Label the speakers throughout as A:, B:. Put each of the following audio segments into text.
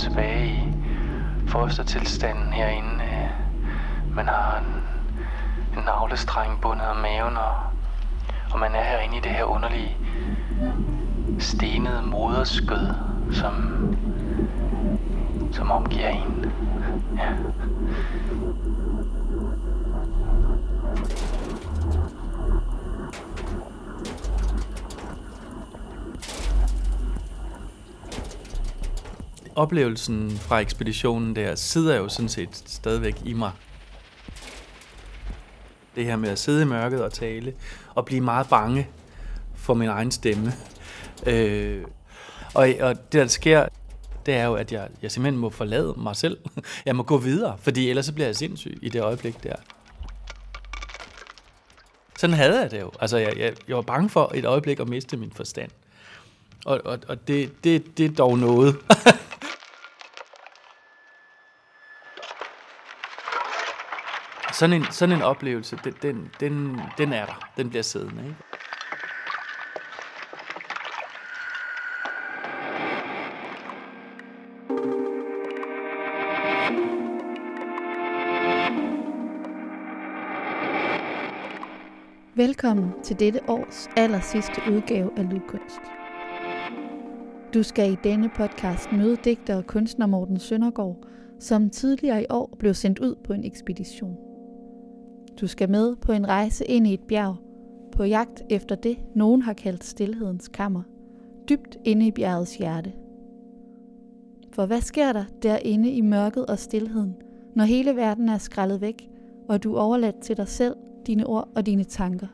A: tilbage i fostertilstanden herinde. Øh, man har en, en navlestreng bundet om maven, og, og man er herinde i det her underlige stenede moderskød, som, som omgiver en. Ja. Oplevelsen fra ekspeditionen der sidder jo sådan set stadigvæk i mig. Det her med at sidde i mørket og tale, og blive meget bange for min egen stemme. Øh, og, og det, der sker, det er jo, at jeg, jeg simpelthen må forlade mig selv. Jeg må gå videre, fordi ellers så bliver jeg sindssyg i det øjeblik der. Sådan havde jeg det jo. Altså, jeg, jeg, jeg var bange for et øjeblik at miste min forstand. Og, og, og det, det, det er dog noget. sådan en, sådan en oplevelse, den, den, den, den er der. Den bliver siddende. Ikke?
B: Velkommen til dette års aller sidste udgave af Lydkunst. Du skal i denne podcast møde digter og kunstner Morten Søndergaard, som tidligere i år blev sendt ud på en ekspedition. Du skal med på en rejse ind i et bjerg, på jagt efter det, nogen har kaldt stillhedens kammer, dybt inde i bjergets hjerte. For hvad sker der derinde i mørket og stillheden, når hele verden er skrællet væk, og du er overladt til dig selv, dine ord og dine tanker?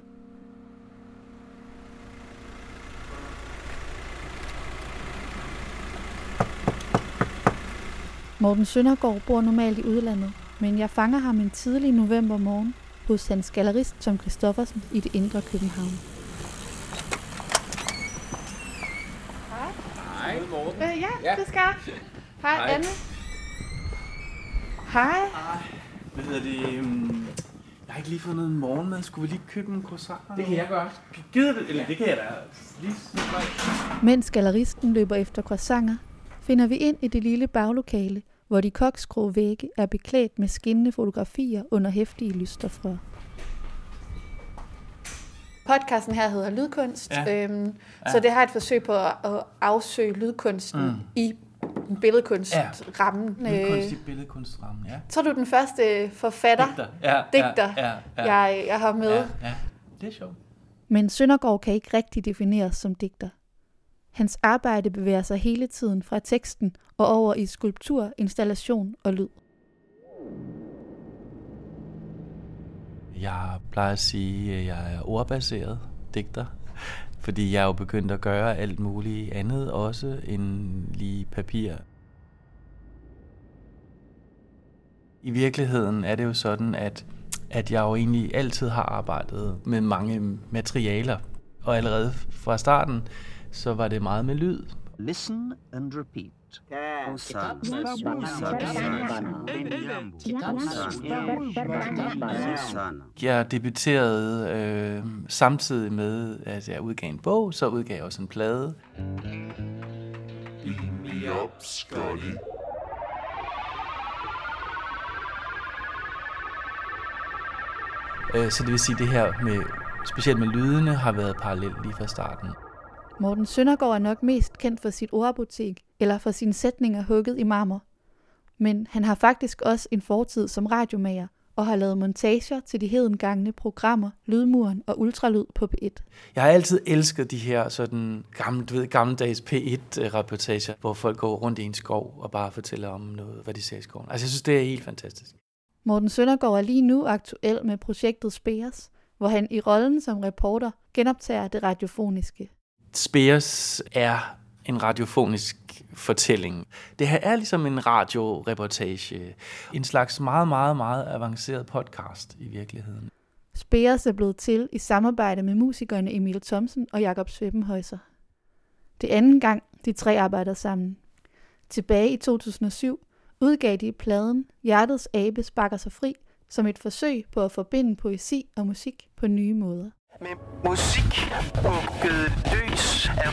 B: Morten Søndergaard bor normalt i udlandet, men jeg fanger ham en tidlig november morgen hos hans gallerist Tom Christoffersen i det indre København.
C: Hej. Hej, Morten. Øh, ja, ja, det skal Hej, Hej. Anne. Hej. Hej.
A: Hvad hedder det? Um, jeg har ikke lige fået noget morgenmad. Skulle vi lige købe en croissant?
C: Det kan jeg gøre.
A: Gider det? Eller det kan jeg da lige
B: Mens galleristen løber efter croissanter, finder vi ind i det lille baglokale, hvor de koksgrå vægge er beklædt med skinnende fotografier under hæftige lysterfrør. Podcasten her hedder Lydkunst, ja. Øhm, ja. så det har et forsøg på at, at afsøge lydkunsten mm. i billedkunstrammen.
A: Ja, lydkunst i billedkunstrammen, ja.
B: Så er du den første forfatter, digter, ja, digter ja, ja, ja. Jeg, jeg har med. Ja,
A: ja. Det er sjovt.
B: Men Søndergaard kan ikke rigtig defineres som digter. Hans arbejde bevæger sig hele tiden fra teksten og over i skulptur, installation og lyd.
A: Jeg plejer at sige, at jeg er ordbaseret digter, fordi jeg er jo begyndt at gøre alt muligt andet også end lige papir. I virkeligheden er det jo sådan, at, at jeg jo egentlig altid har arbejdet med mange materialer, og allerede fra starten så var det meget med lyd.
D: Listen and repeat.
A: Jeg debuterede øh, samtidig med, at jeg udgav en bog, så udgav jeg også en plade. Øh, så det vil sige, at det her med, specielt med lydene, har været parallelt lige fra starten.
B: Morten Søndergaard er nok mest kendt for sit ordapotek eller for sine sætninger hugget i marmor. Men han har faktisk også en fortid som radiomager og har lavet montager til de hedengangne programmer Lydmuren og Ultralyd på P1.
A: Jeg har altid elsket de her sådan gamle, du ved, gammeldags P1-reportager, hvor folk går rundt i en skov og bare fortæller om noget, hvad de ser i skoven. Altså jeg synes, det er helt fantastisk.
B: Morten Søndergaard er lige nu aktuel med projektet Spears, hvor han i rollen som reporter genoptager det radiofoniske.
A: Spears er en radiofonisk fortælling. Det her er ligesom en radioreportage. En slags meget, meget, meget avanceret podcast i virkeligheden.
B: Spears er blevet til i samarbejde med musikerne Emil Thomsen og Jakob Sveppenhøjser. Det anden gang, de tre arbejder sammen. Tilbage i 2007 udgav de pladen Hjertets abe sparker sig fri som et forsøg på at forbinde poesi og musik på nye måder.
E: Med musik bukket løs af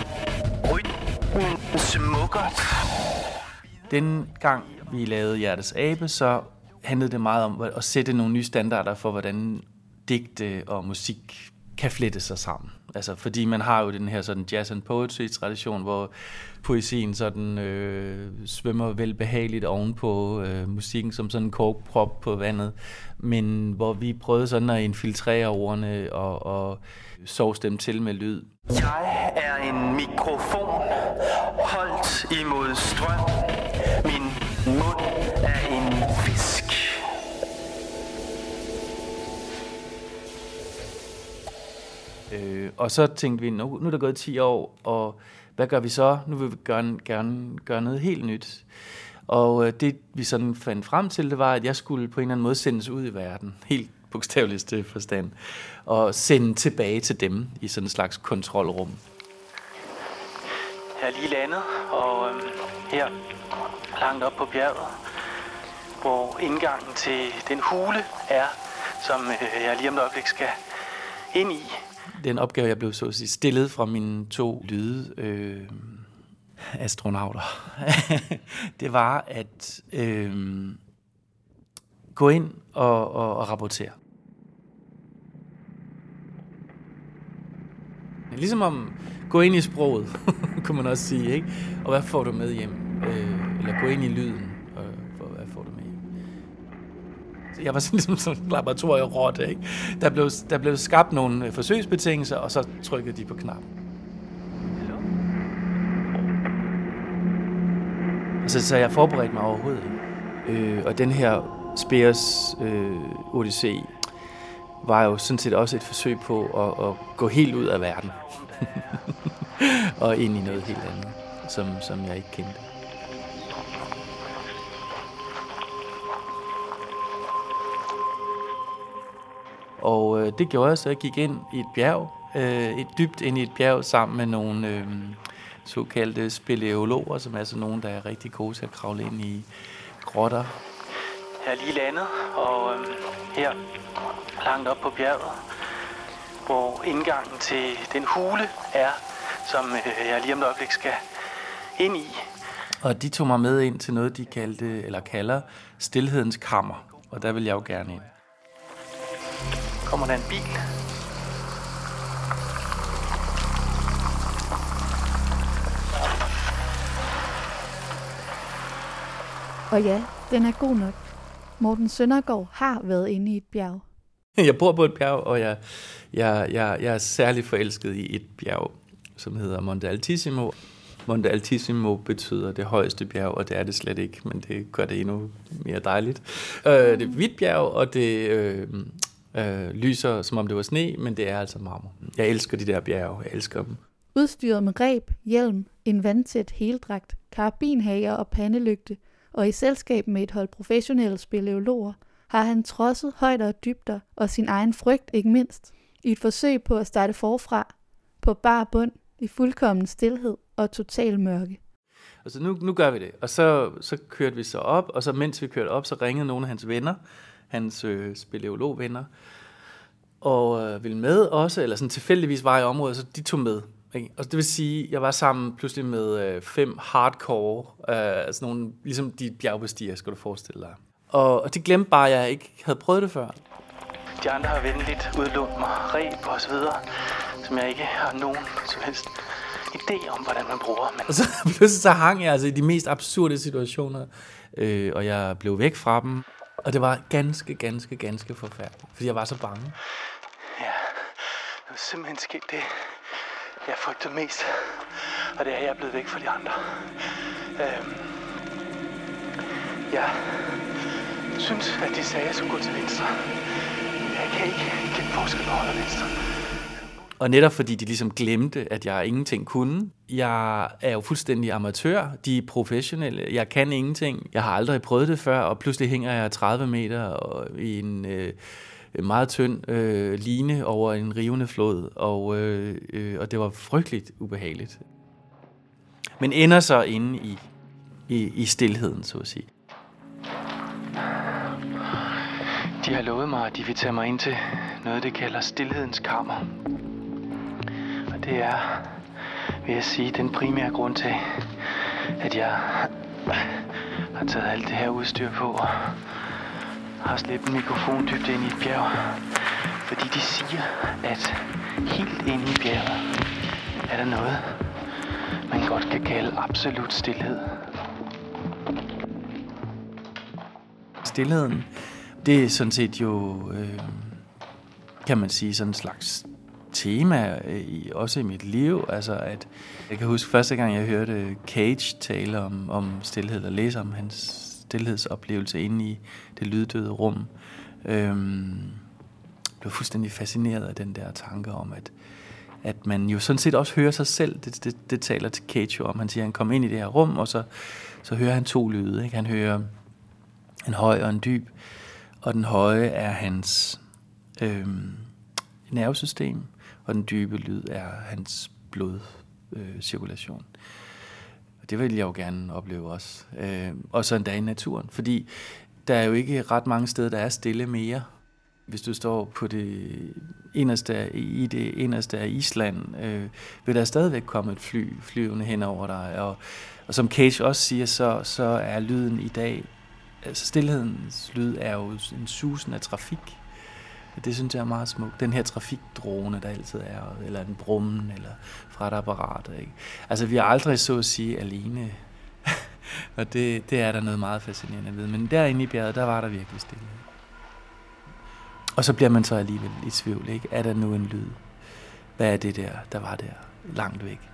E: rytmen smukker.
A: den gang vi lavede Hjertes Abe, så handlede det meget om at sætte nogle nye standarder for, hvordan digte og musik kan flette sig sammen. Altså, fordi man har jo den her sådan jazz and poetry tradition, hvor poesien sådan øh, svømmer velbehageligt ovenpå øh, musikken som sådan en korkprop på vandet, men hvor vi prøvede sådan at infiltrere ordene og, og sovs dem til med lyd.
E: Jeg er en mikrofon, holdt imod strøm. Min mund
A: Øh, og så tænkte vi, nu, nu er der gået 10 år, og hvad gør vi så? Nu vil vi gerne, gerne gøre noget helt nyt. Og øh, det vi sådan fandt frem til, det var, at jeg skulle på en eller anden måde sendes ud i verden, helt bogstaveligste forstand, og sende tilbage til dem i sådan en slags kontrolrum.
E: Jeg er lige landet, og øh, her langt op på bjerget, hvor indgangen til den hule er, som øh, jeg lige om et øjeblik skal ind i.
A: Den opgave, jeg blev så at sige, stillet fra mine to lyde øh, astronauter, det var at øh, gå ind og, og, og rapportere. Ligesom om gå ind i sproget, kunne man også sige, ikke? Og hvad får du med hjem? Øh, eller gå ind i lyden, og, og hvad får du med hjem? Så jeg var sådan ligesom sådan en laboratorierotte, ikke? Der blev, der blev skabt nogle øh, forsøgsbetingelser, og så trykkede de på knappen. Og så, så jeg forberedte mig overhovedet ikke. Øh, og den her Spears øh, Odyssey var jo sådan set også et forsøg på at, at gå helt ud af verden. og ind i noget helt andet, som, som jeg ikke kendte. Og øh, det gjorde jeg, så jeg gik ind i et bjerg, øh, et dybt ind i et bjerg sammen med nogle øh, såkaldte speleologer, som er sådan nogle, der er rigtig gode til at kravle ind i grotter.
E: Jeg er lige landet, og øhm, her langt op på bjerget, hvor indgangen til den hule er, som øh, jeg lige om et øjeblik skal ind i.
A: Og de tog mig med ind til noget, de kaldte, eller kalder, stillhedens kammer. Og der vil jeg jo gerne ind.
E: Kommer der en bil?
B: Og ja, den er god nok. Morten Søndergaard har været inde i et bjerg.
A: Jeg bor på et bjerg, og jeg, jeg, jeg, jeg er særlig forelsket i et bjerg, som hedder Monte Altissimo. Monte Altissimo betyder det højeste bjerg, og det er det slet ikke, men det gør det endnu mere dejligt. Øh, det er et hvidt bjerg, og det øh, øh, lyser, som om det var sne, men det er altså marmor. Jeg elsker de der bjerge, jeg elsker dem.
B: Udstyret med reb, hjelm, en vandtæt heldragt, karabinhager og pandelygte, og i selskab med et hold professionelle speleologer, har han trodset højder og dybder og sin egen frygt ikke mindst, i et forsøg på at starte forfra, på bar bund, i fuldkommen stillhed og total mørke.
A: Altså nu, nu gør vi det. Og så, så kørte vi så op, og så mens vi kørte op, så ringede nogle af hans venner, hans øh, speleologvenner, og øh, ville med også, eller sådan tilfældigvis var i området, så de tog med. Ikke? Og det vil sige, jeg var sammen pludselig med øh, fem hardcore, øh, altså nogle, ligesom de bjergbestiger, skal du forestille dig. Og, og de glemte bare, at jeg ikke havde prøvet det før.
E: De andre har venligt udlånt mig reb og så videre, som jeg ikke har nogen som helst idé om, hvordan man bruger. Men...
A: Og så pludselig så hang jeg altså i de mest absurde situationer, øh, og jeg blev væk fra dem. Og det var ganske, ganske, ganske forfærdeligt, fordi jeg var så bange.
E: Ja, det var simpelthen sket det, jeg frygtede mest. Og det er, jeg er blevet væk fra de andre. Øhm, jeg synes, at de sagde, at jeg skulle gå til venstre. Jeg kan ikke kende forskel på højre og venstre.
A: Og netop fordi de ligesom glemte, at jeg ingenting kunne. Jeg er jo fuldstændig amatør. De er professionelle. Jeg kan ingenting. Jeg har aldrig prøvet det før, og pludselig hænger jeg 30 meter og i en øh, meget tynd øh, line over en rivende flod, og, øh, øh, og det var frygteligt ubehageligt. Men ender så inde i, i, i stillheden, så at sige.
E: De har lovet mig, at de vil tage mig ind til noget, det kalder stillhedens kammer. Det er, vil jeg sige, den primære grund til, at jeg har taget alt det her udstyr på og har slæbt en mikrofon dybt ind i et bjerg. Fordi de siger, at helt inde i bjerget er der noget, man godt kan kalde absolut stillhed.
A: Stilheden, det er sådan set jo, øh, kan man sige, sådan en slags tema, øh, i, også i mit liv. Altså at, jeg kan huske første gang, jeg hørte Cage tale om, om stillhed, og læse om hans stillhedsoplevelse inde i det lyddøde rum. Øhm, jeg var fuldstændig fascineret af den der tanke om, at, at man jo sådan set også hører sig selv. Det, det, det taler til Cage jo om. Han siger, at han kommer ind i det her rum, og så, så hører han to lyde. Ikke? Han hører en høj og en dyb, og den høje er hans øhm, nervesystem, og den dybe lyd er hans blodcirkulation. Øh, og det vil jeg jo gerne opleve også. Øh, og så endda i naturen, fordi der er jo ikke ret mange steder, der er stille mere. Hvis du står på det inderste, i det inderste af Island, øh, vil der stadigvæk komme et fly flyvende hen over dig. Og, og som Cage også siger, så, så er lyden i dag, altså stillhedens lyd er jo en susen af trafik. Det synes jeg er meget smukt. Den her trafikdrone, der altid er, eller en brummen, eller fra et apparat. Ikke? Altså, vi er aldrig så at sige alene. og det, det er der noget meget fascinerende ved. Men derinde i bjerget, der var der virkelig stille. Og så bliver man så alligevel i tvivl, ikke? Er der nu en lyd? Hvad er det der, der var der langt væk?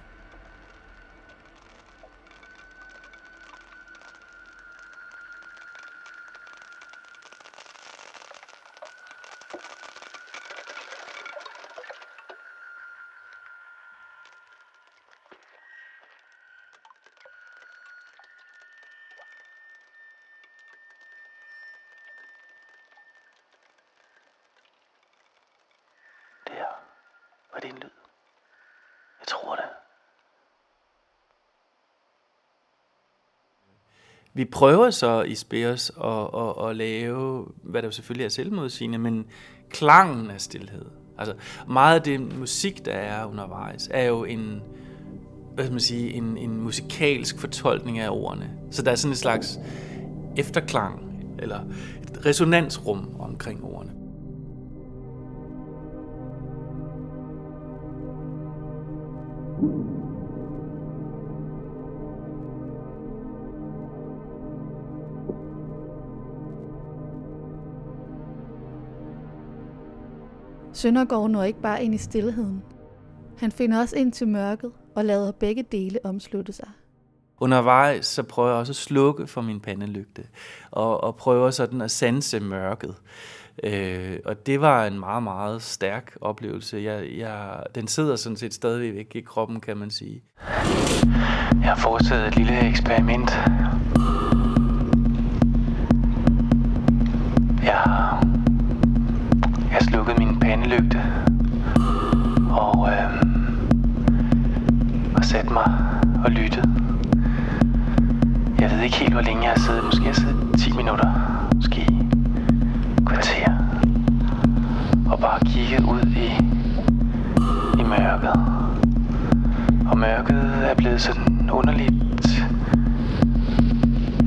E: Var det en lyd? Jeg tror det.
A: Vi prøver så i Spears at, at, at lave, hvad der jo selvfølgelig er selvmodsigende, men klangen af stillhed. Altså meget af det musik, der er undervejs, er jo en, hvad skal man sige, en, en musikalsk fortolkning af ordene. Så der er sådan en slags efterklang, eller et resonansrum omkring ordene. Mm.
B: Søndergaard når ikke bare ind i stillheden. Han finder også ind til mørket og lader begge dele omslutte sig.
A: Undervejs så prøver jeg også at slukke for min pandelygte, og, og prøver sådan at sanse mørket. Øh, og det var en meget, meget stærk oplevelse. Jeg, jeg, den sidder sådan set stadigvæk i kroppen, kan man sige.
E: Jeg har foretaget et lille eksperiment. Sat mig og lyttet. Jeg ved ikke helt, hvor længe jeg har siddet. Måske har siddet 10 minutter. Måske kvarter. Og bare kigget ud i, i mørket. Og mørket er blevet sådan underligt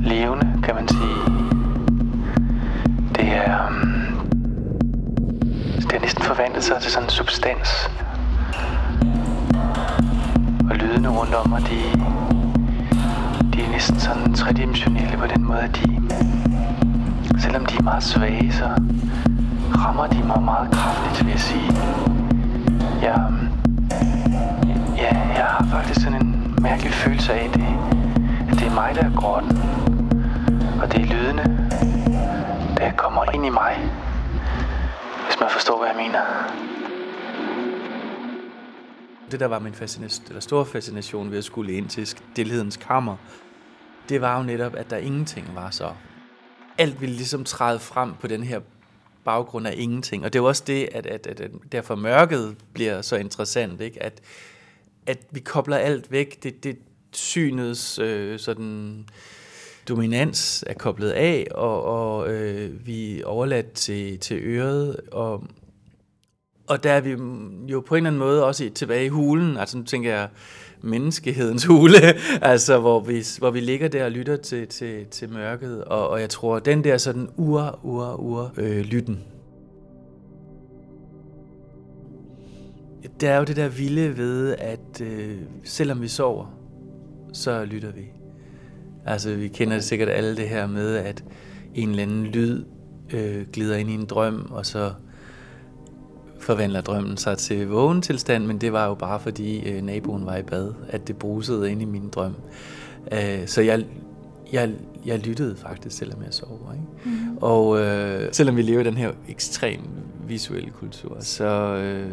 E: levende, kan man sige. Det er, mm, det er næsten forvandlet sig til sådan en substans. Og rundt om mig, de, de er næsten sådan tredimensionelle på den måde, at de, selvom de er meget svage, så rammer de mig meget kraftigt, vil jeg sige. Jeg, ja, jeg har faktisk sådan en mærkelig følelse af, at det, at det er mig, der er grotten. Og det er lydene, der kommer ind i mig. Hvis man forstår, hvad jeg mener.
A: Det, der var min fascination, eller store fascination ved at skulle ind til stillhedens kammer, det var jo netop, at der ingenting var så. Alt ville ligesom træde frem på den her baggrund af ingenting. Og det er jo også det, at, at, at, at derfor mørket bliver så interessant, ikke? At, at vi kobler alt væk. Det, det synets øh, sådan dominans er koblet af, og, og øh, vi er overladt til, til øret, og, og der er vi jo på en eller anden måde også tilbage i hulen, altså nu tænker jeg menneskehedens hule, altså hvor vi, hvor vi ligger der og lytter til, til, til mørket, og, og jeg tror, den der sådan ur, ur, ur øh, lytten, der er jo det der vilde ved, at øh, selvom vi sover, så lytter vi. Altså, vi kender det sikkert alle det her med, at en eller anden lyd øh, glider ind i en drøm, og så forvandler drømmen sig til vågen tilstand, men det var jo bare fordi øh, naboen var i bad, at det brusede ind i min drøm. Øh, så jeg, jeg, jeg lyttede faktisk, selvom jeg sov. Ikke? Mm. Og øh, selvom vi lever i den her ekstrem visuelle kultur, så øh,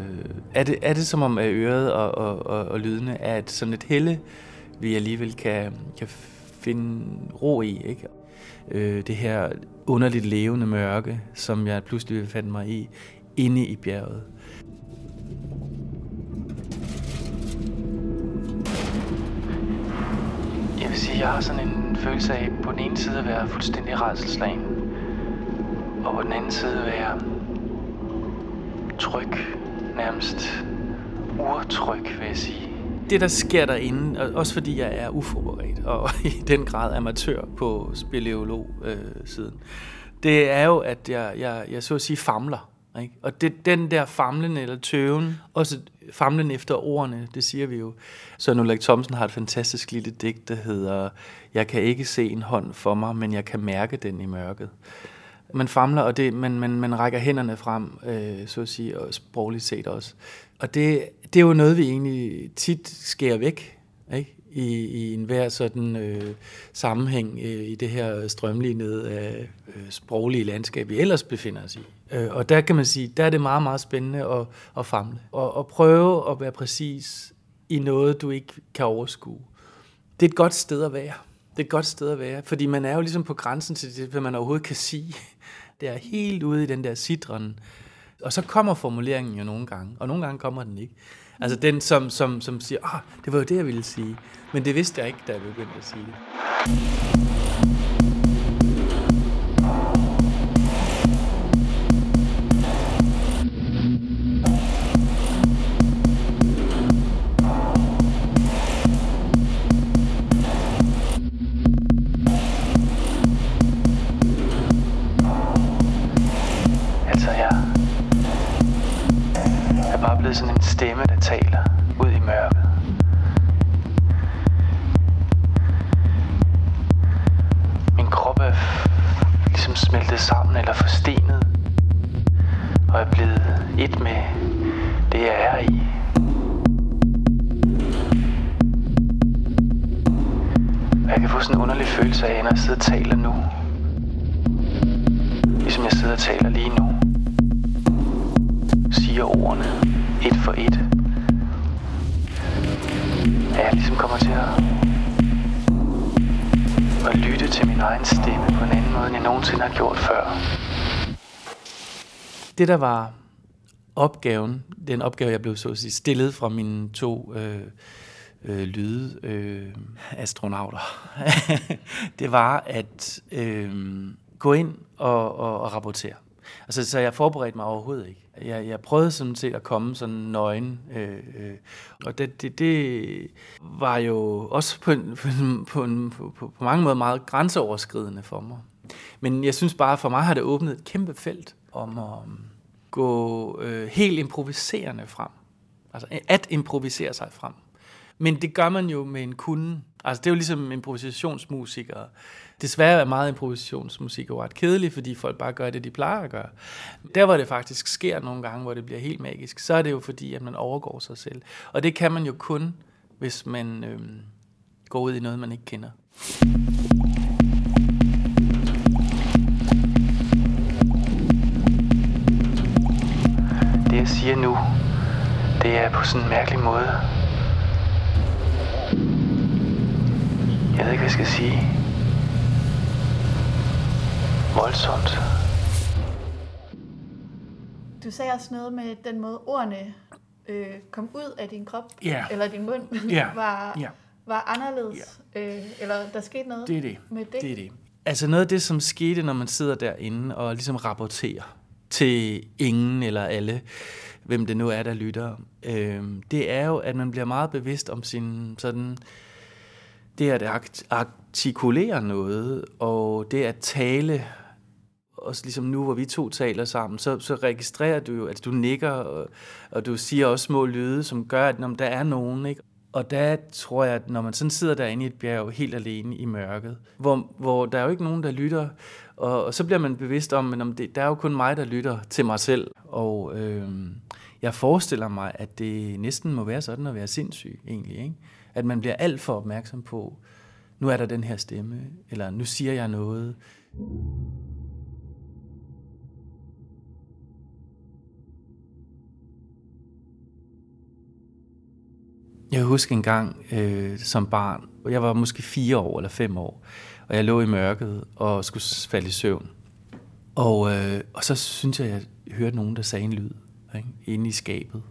A: er, det, er det som om, at øret og, og, og, og lydene er et, sådan et helle, vi alligevel kan, kan finde ro i. Ikke? Øh, det her underligt levende mørke, som jeg pludselig fandt mig i, inde i bjerget.
E: Jeg vil sige, jeg har sådan en følelse af på den ene side at være fuldstændig redselslagen, og på den anden side at være tryg, nærmest urtryg, vil jeg sige.
A: Det, der sker derinde, også fordi jeg er uforberedt, og i den grad amatør på speleolog-siden, øh, det er jo, at jeg, jeg, jeg så at sige famler. Ikke? Og det, den der famlen eller tøven, også famlen efter ordene, det siger vi jo. Så Ulrik Thomsen har et fantastisk lille digt, der hedder Jeg kan ikke se en hånd for mig, men jeg kan mærke den i mørket man famler, og det, man, man, man rækker hænderne frem, øh, så at sige, og sprogligt set også. Og det, det er jo noget, vi egentlig tit skærer væk, ikke? I, i enhver sådan øh, sammenhæng øh, i det her strømlignede øh, øh sproglige landskab, vi ellers befinder os i. Øh, og der kan man sige, der er det meget, meget spændende at, at famle. Og at prøve at være præcis i noget, du ikke kan overskue. Det er et godt sted at være. Det er et godt sted at være, fordi man er jo ligesom på grænsen til det, hvad man overhovedet kan sige. Det er helt ude i den der sidren. Og så kommer formuleringen jo nogle gange, og nogle gange kommer den ikke. Altså den, som, som, som siger, ah, det var jo det, jeg ville sige. Men det vidste jeg ikke, da jeg begyndte at sige det.
E: Ligesom kommer til at, at lytte til min egen stemme på en anden måde, end jeg nogensinde har gjort før.
A: Det, der var opgaven, den opgave, jeg blev så at sige, stillet fra mine to øh, øh, lyde øh, astronauter, det var at øh, gå ind og, og, og rapportere. Altså, så jeg forberedte mig overhovedet ikke. Jeg, jeg prøvede sådan set at komme sådan nøgen. Øh, øh, og det, det, det var jo også på, en, på, en, på, på, på mange måder meget grænseoverskridende for mig. Men jeg synes bare, for mig har det åbnet et kæmpe felt om at um, gå øh, helt improviserende frem. Altså at improvisere sig frem. Men det gør man jo med en kunde. Altså det er jo ligesom improvisationsmusikere Desværre er meget improvisationsmusik jo ret kedelig, fordi folk bare gør det, de plejer at gøre. Der, hvor det faktisk sker nogle gange, hvor det bliver helt magisk, så er det jo fordi, at man overgår sig selv. Og det kan man jo kun, hvis man øh, går ud i noget, man ikke kender.
E: Det, jeg siger nu, det er på sådan en mærkelig måde. Jeg ved ikke, hvad jeg skal sige voldsomt.
C: Du sagde også noget med den måde ordene øh, kom ud af din krop,
A: yeah.
C: eller din mund,
A: yeah.
C: var,
A: yeah.
C: var anderledes. Yeah. Øh, eller der skete noget
A: det er det.
C: med det.
A: det er det. Altså noget af det, som skete, når man sidder derinde og ligesom rapporterer til ingen eller alle, hvem det nu er, der lytter, øh, det er jo, at man bliver meget bevidst om sin sådan, det at artikulere noget, og det at tale, også ligesom nu, hvor vi to taler sammen, så, så registrerer du jo, at du nikker, og, og du siger også små lyde, som gør, at når der er nogen, ikke? Og der tror jeg, at når man sådan sidder derinde i et bjerg helt alene i mørket, hvor, hvor der er jo ikke nogen, der lytter, og, og så bliver man bevidst om, at det, der er jo kun mig, der lytter til mig selv. Og øh, jeg forestiller mig, at det næsten må være sådan at være sindssyg egentlig. Ikke? At man bliver alt for opmærksom på, nu er der den her stemme, eller nu siger jeg noget. Jeg husker en gang øh, som barn, jeg var måske fire år eller fem år, og jeg lå i mørket og skulle falde i søvn. Og, øh, og så synes jeg, jeg hørte nogen, der sagde en lyd ikke? inde i skabet.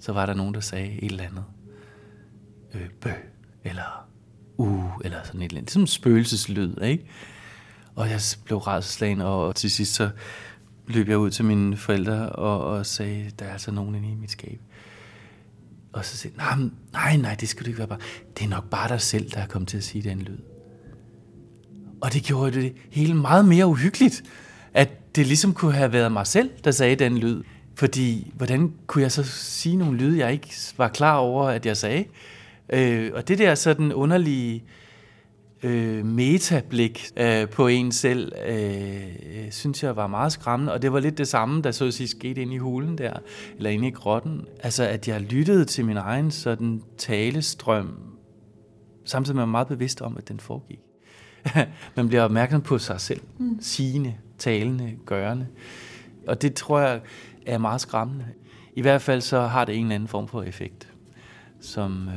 A: Så var der nogen, der sagde et eller andet. Øh, bø, eller uh, eller sådan et eller andet. Det er som en spøgelseslyd, ikke? Og jeg blev rædselslagen, og til sidst så løb jeg ud til mine forældre og, og sagde, der er altså nogen inde i mit skab. Og så sagde nej, nej, nej, det skal du ikke være bare. Det er nok bare dig selv, der er kommet til at sige den lyd. Og det gjorde det hele meget mere uhyggeligt, at det ligesom kunne have været mig selv, der sagde den lyd. Fordi hvordan kunne jeg så sige nogle lyde, jeg ikke var klar over, at jeg sagde? Øh, og det der sådan underlige øh, metablik øh, på en selv, øh, synes jeg var meget skræmmende. Og det var lidt det samme, der så at sige skete inde i hulen der, eller inde i grotten. Altså, at jeg lyttede til min egen sådan talestrøm, samtidig med at jeg var meget bevidst om, at den foregik. Man bliver opmærksom på sig selv, mm. sigende, talende, gørende. Og det tror jeg er meget skræmmende. I hvert fald så har det en eller anden form for effekt, som øh,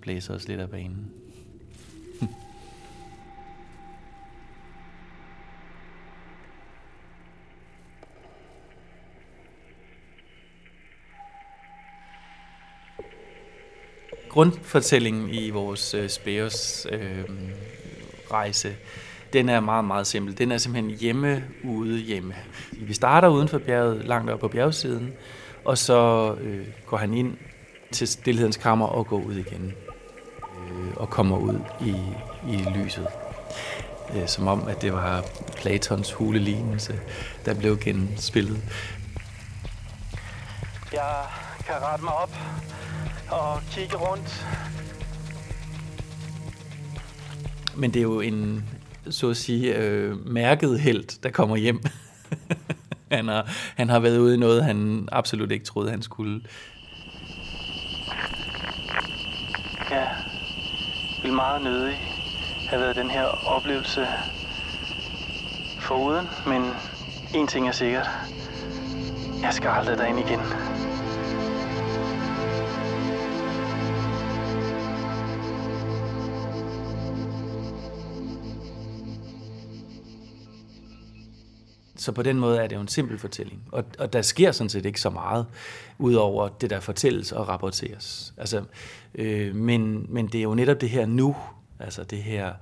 A: blæser os lidt af banen. Grundfortællingen i vores øh, Speos øh, rejse, den er meget, meget simpel. Den er simpelthen hjemme, ude, hjemme. Vi starter uden for bjerget, langt op på bjergsiden, og så øh, går han ind til stillhedens kammer og går ud igen. Øh, og kommer ud i, i lyset. Øh, som om, at det var Platons hulelignelse, der blev genspillet.
E: Jeg kan rette mig op og kigge rundt.
A: Men det er jo en, så at sige, øh, mærket held, der kommer hjem. han, har, han har været ude i noget, han absolut ikke troede, han skulle.
E: Ja, vil meget nødig have været den her oplevelse foruden, men en ting er sikkert. Jeg skal aldrig derind igen.
A: Så på den måde er det jo en simpel fortælling. Og, og der sker sådan set ikke så meget, udover det, der fortælles og rapporteres. Altså, øh, men, men det er jo netop det her nu, altså det her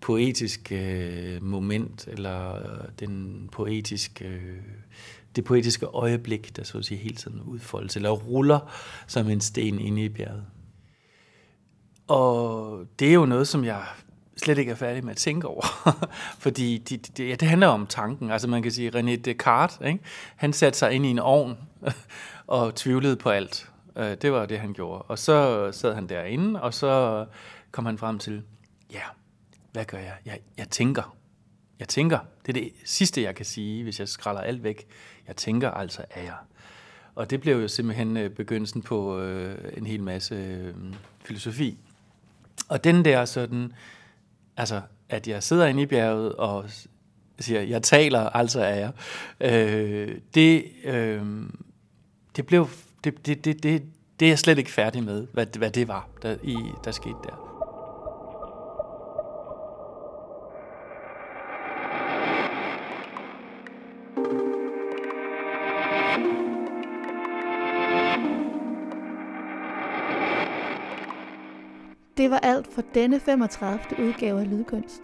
A: poetiske øh, moment, eller øh, den poetiske, øh, det poetiske øjeblik, der så at sige hele tiden udfoldes, eller ruller som en sten inde i bjerget. Og det er jo noget, som jeg slet ikke er færdig med at tænke over. Fordi de, de, ja, det handler om tanken. Altså man kan sige, René Descartes, ikke? han satte sig ind i en ovn og tvivlede på alt. Øh, det var det, han gjorde. Og så sad han derinde, og så kom han frem til, ja, hvad gør jeg? Jeg, jeg tænker. Jeg tænker. Det er det sidste, jeg kan sige, hvis jeg skralder alt væk. Jeg tænker, altså er jeg. Og det blev jo simpelthen øh, begyndelsen på øh, en hel masse øh, filosofi. Og den der sådan altså, at jeg sidder inde i bjerget og siger, jeg taler, altså er jeg, øh, det, øh, det blev, det, det, det, det, det er jeg slet ikke færdig med, hvad, hvad det var, der, i, der skete der.
B: Det var alt for denne 35. udgave af Lydkunst.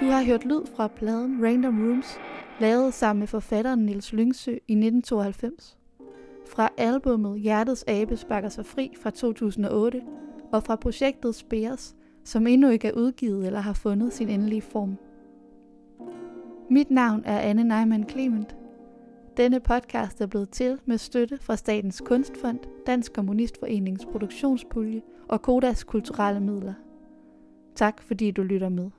B: Du har hørt lyd fra pladen Random Rooms, lavet sammen med forfatteren Nils Lyngsø i 1992. fra albummet Hjertets Abe sparker sig fri fra 2008 og fra projektet Spears, som endnu ikke er udgivet eller har fundet sin endelige form. Mit navn er Anne Neumann Clement. Denne podcast er blevet til med støtte fra Statens Kunstfond, Dansk Kommunistforenings produktionspulje og Kodas kulturelle midler. Tak fordi du lytter med.